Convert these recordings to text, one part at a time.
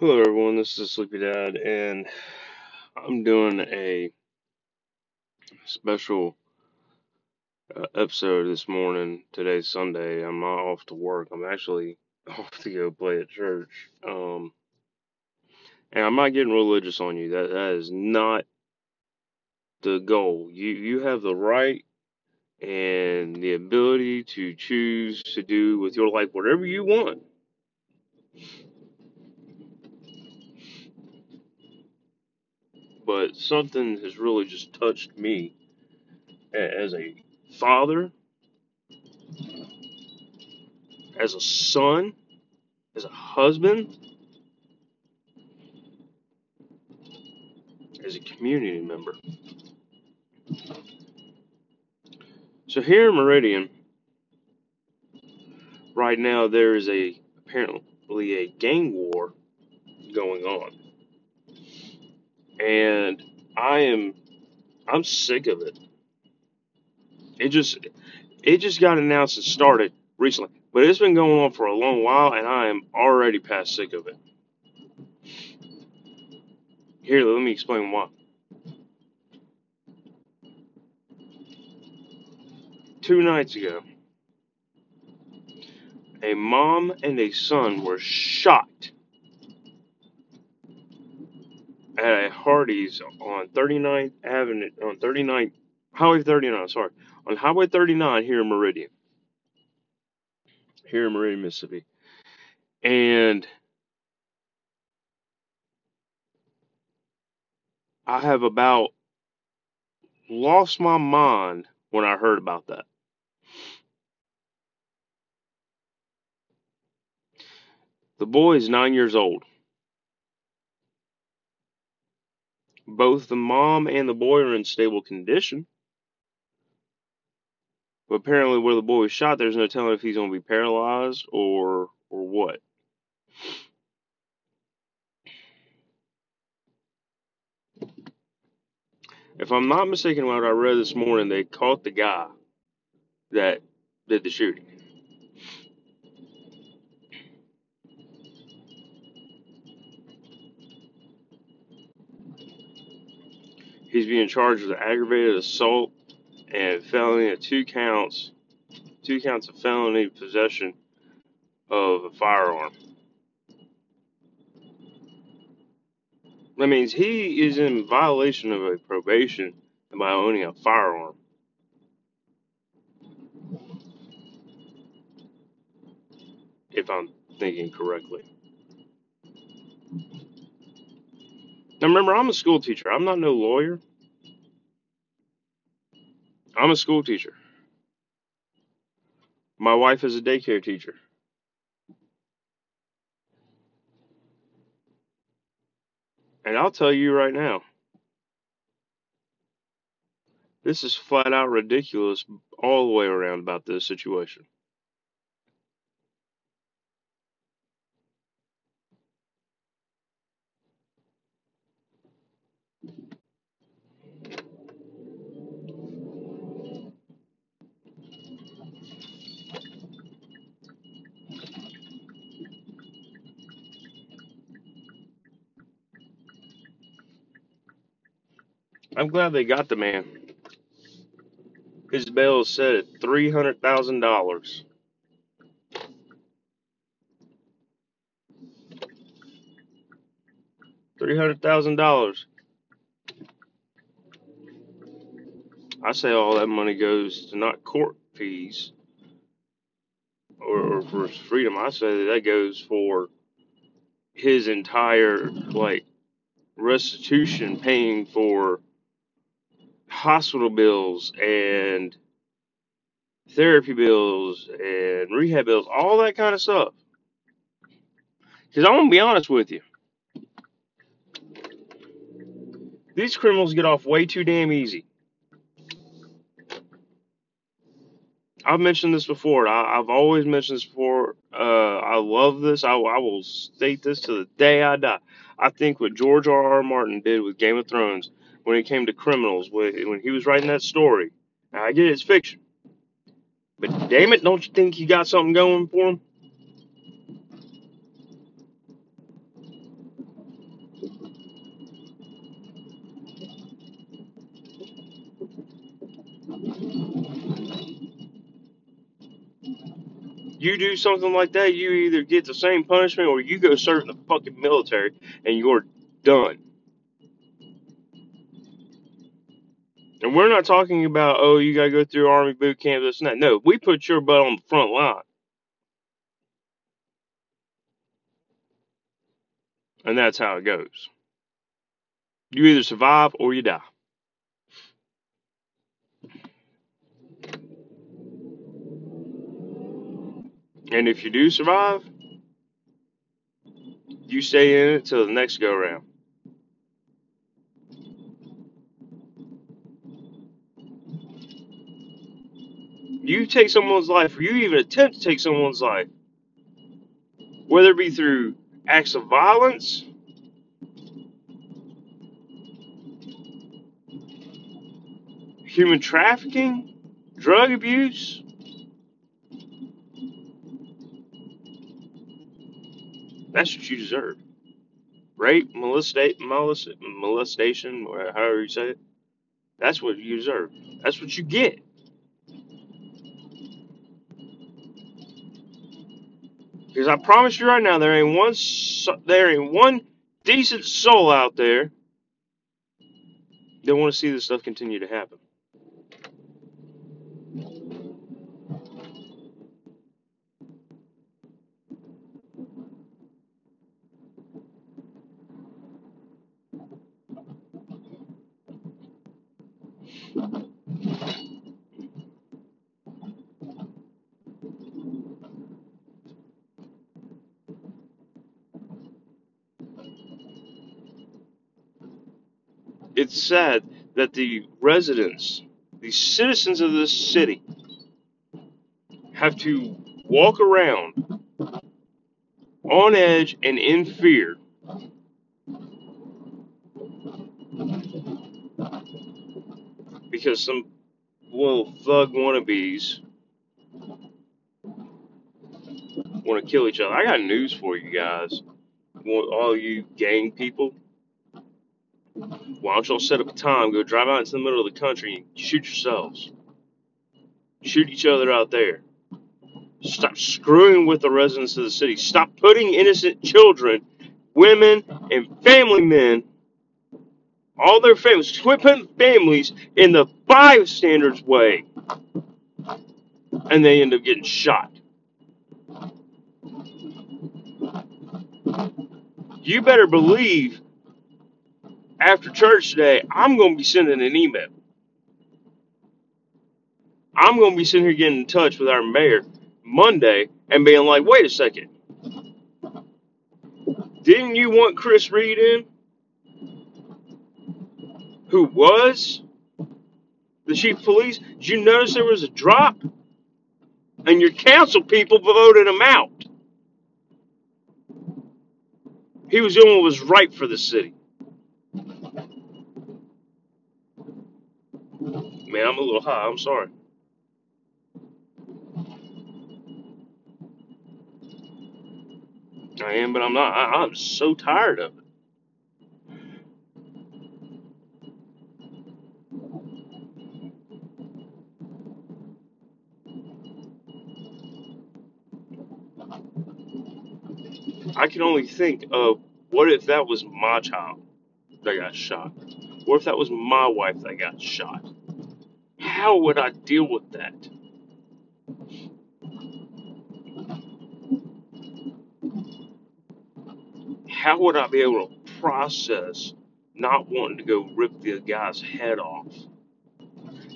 Hello, everyone. This is Sleepy Dad, and I'm doing a special uh, episode this morning. Today's Sunday. I'm not off to work. I'm actually off to go play at church. Um, and I'm not getting religious on you. That that is not the goal. You you have the right and the ability to choose to do with your life whatever you want. But something has really just touched me as a father, as a son, as a husband, as a community member. So here in Meridian, right now there is a apparently a gang war going on, and I am I'm sick of it. It just it just got announced and started recently, but it's been going on for a long while, and I am already past sick of it. Here, let me explain why. Two nights ago, a mom and a son were shot at a Hardee's on 39th Avenue on 39th Highway 39. Sorry, on Highway 39 here in Meridian, here in Meridian, Mississippi, and I have about lost my mind when I heard about that. The boy is nine years old. Both the mom and the boy are in stable condition. But apparently, where the boy was shot, there's no telling if he's going to be paralyzed or or what. If I'm not mistaken, what I read this morning, they caught the guy that did the shooting. He's being charged with aggravated assault and felony of two counts, two counts of felony possession of a firearm. That means he is in violation of a probation by owning a firearm. If I'm thinking correctly. Now remember, I'm a school teacher. I'm not no lawyer. I'm a school teacher. My wife is a daycare teacher. And I'll tell you right now, this is flat out ridiculous all the way around about this situation. I'm glad they got the man. His bail is set at three hundred thousand dollars. Three hundred thousand dollars. I say all that money goes to not court fees or, or for his freedom. I say that, that goes for his entire like restitution, paying for hospital bills and therapy bills and rehab bills, all that kind of stuff. Because I'm gonna be honest with you, these criminals get off way too damn easy. I've mentioned this before. I, I've always mentioned this before. Uh, I love this. I, I will state this to the day I die. I think what George R. R. Martin did with Game of Thrones when it came to criminals, when, he was writing that story, I get it's fiction, but damn it, don't you think he got something going for him? You do something like that, you either get the same punishment or you go serve in the fucking military and you're done. And we're not talking about, oh, you gotta go through army boot camp, this and that. No, we put your butt on the front line. And that's how it goes. You either survive or you die. And if you do survive, you stay in it till the next go round. You take someone's life, or you even attempt to take someone's life, whether it be through acts of violence, human trafficking, drug abuse, that's what you deserve. Rape, molestation, molestation, or however you say it, that's what you deserve. That's what you get. Because I promise you right now, there ain't one, there ain't one decent soul out there that want to see this stuff continue to happen. It's sad that the residents, the citizens of this city, have to walk around on edge and in fear because some little thug wannabes want to kill each other. I got news for you guys. All you gang people? Why don't y'all set up a time, go drive out into the middle of the country and shoot yourselves? Shoot each other out there. Stop screwing with the residents of the city. Stop putting innocent children, women, and family men, all their families, quit putting families in the bystanders' way, and they end up getting shot. You better believe after church today, I'm going to be sending an email. I'm going to be sitting here getting in touch with our mayor Monday and being like, wait a second. Didn't you want Chris Read in? Who was the chief of police? Did you notice there was a drop? And your council people voted him out. He was doing what was right for the city. Man, I'm a little high. I'm sorry. I am, but I'm not. I, I'm so tired of it. I can only think of what if that was my child that got shot? What if that was my wife that got shot? How would I deal with that? How would I be able to process not wanting to go rip the guy's head off?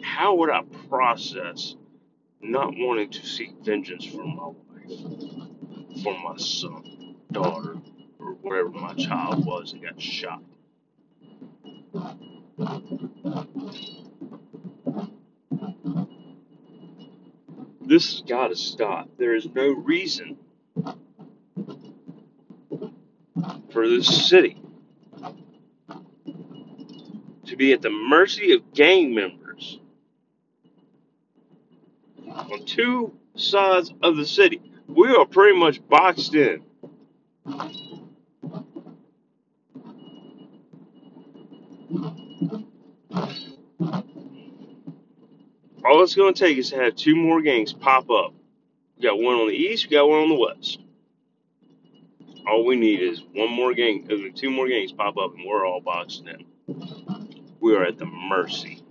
How would I process not wanting to seek vengeance for my wife, for my son, daughter, or wherever my child was that got shot? This has got to stop. There is no reason for this city to be at the mercy of gang members on two sides of the city. We are pretty much boxed in. It's going to take is to have two more gangs pop up. We got one on the east, we got one on the west. All we need is one more gang, two more gangs pop up, and we're all boxed in. We are at the mercy.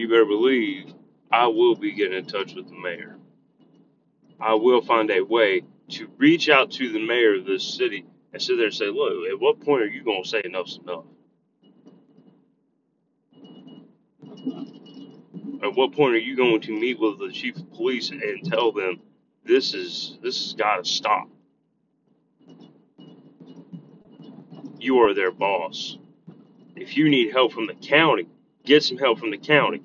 You better believe I will be getting in touch with the mayor. I will find a way to reach out to the mayor of this city and sit there and say, look, at what point are you going to say enough's enough? At what point are you going to meet with the chief of police and tell them this is this has got to stop? You are their boss. If you need help from the county, get some help from the county.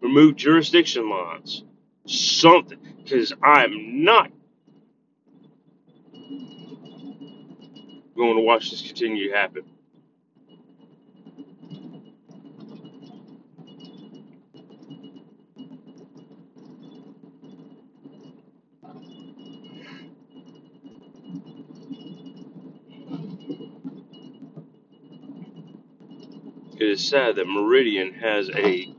Remove jurisdiction lines. Something. Because I'm not going to watch this continue to happen. It is sad that Meridian has a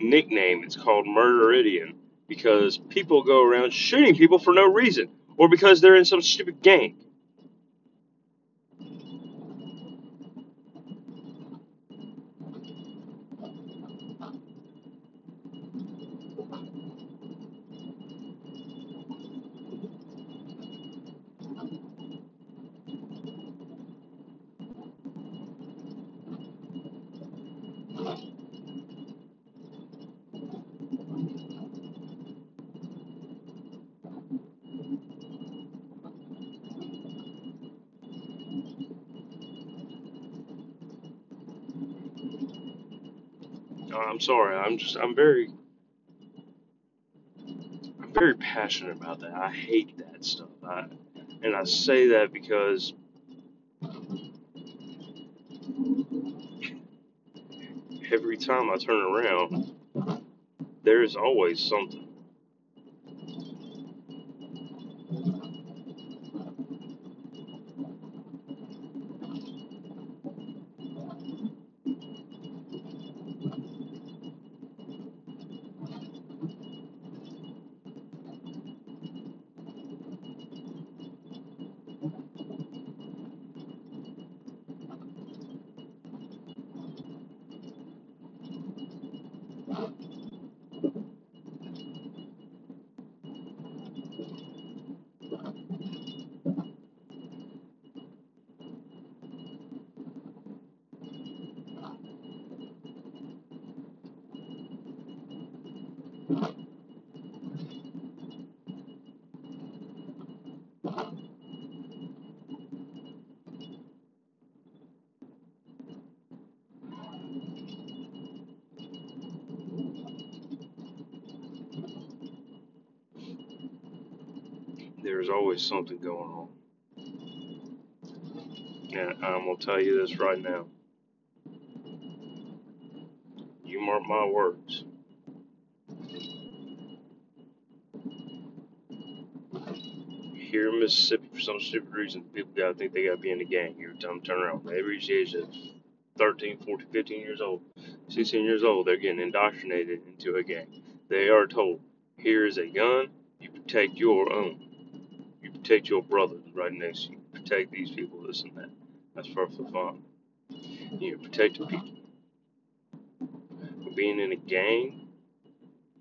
nickname. It's called Murderidian because people go around shooting people for no reason or because they're in some stupid gang. I'm sorry. I'm just I'm very I'm very passionate about that. I hate that stuff. I, and I say that because every time I turn around, there's always something. There's always something going on. And I'm gonna tell you this right now. You mark my words. Here in Mississippi, for some stupid reason, people gotta think they gotta be in the gang every time they turn around. The age of 13, 14, 15 years old, 16 years old, they're getting indoctrinated into a gang. They are told, here is a gun, you protect your own. Protect your brother right next to you. Protect these people, this and that. That's perfectly fine. You're protecting people. Being in a gang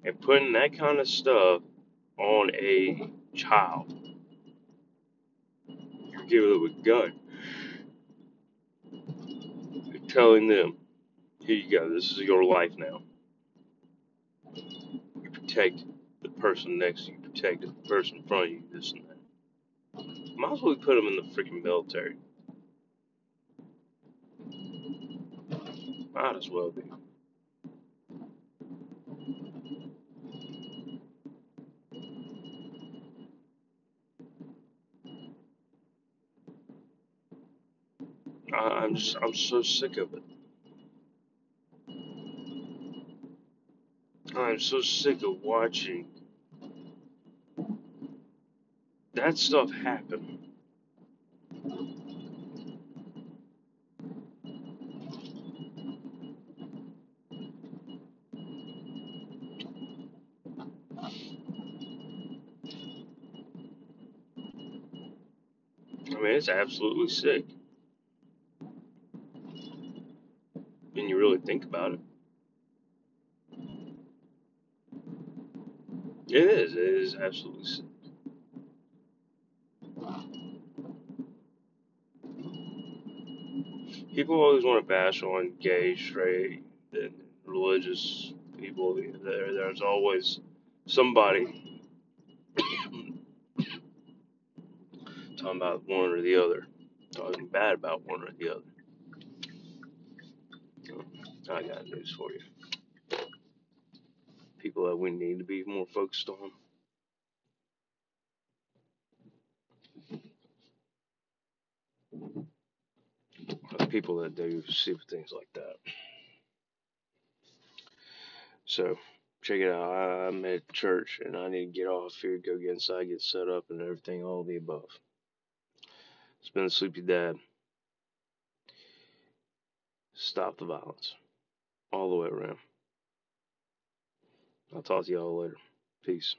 and putting that kind of stuff on a child, you're giving them a gun. You're telling them, here you go, this is your life now. You protect the person next to you, protect the person in front of you, this and that. Might as well put them in the freaking military. Might as well be. I, I'm just, I'm so sick of it. I'm so sick of watching that stuff happen. I mean, it's absolutely sick when you really think about it. It is. It is absolutely sick. People always want to bash on gay, straight, and religious people. There, there's always somebody talking about one or the other, talking bad about one or the other. I got news for you. People that we need to be more focused on. The people that do stupid things like that. So check it out. I, I'm at church and I need to get off here, go get inside, get set up, and everything, all of the above. It's been a sleepy dad. Stop the violence all the way around. I'll talk to y'all later. Peace.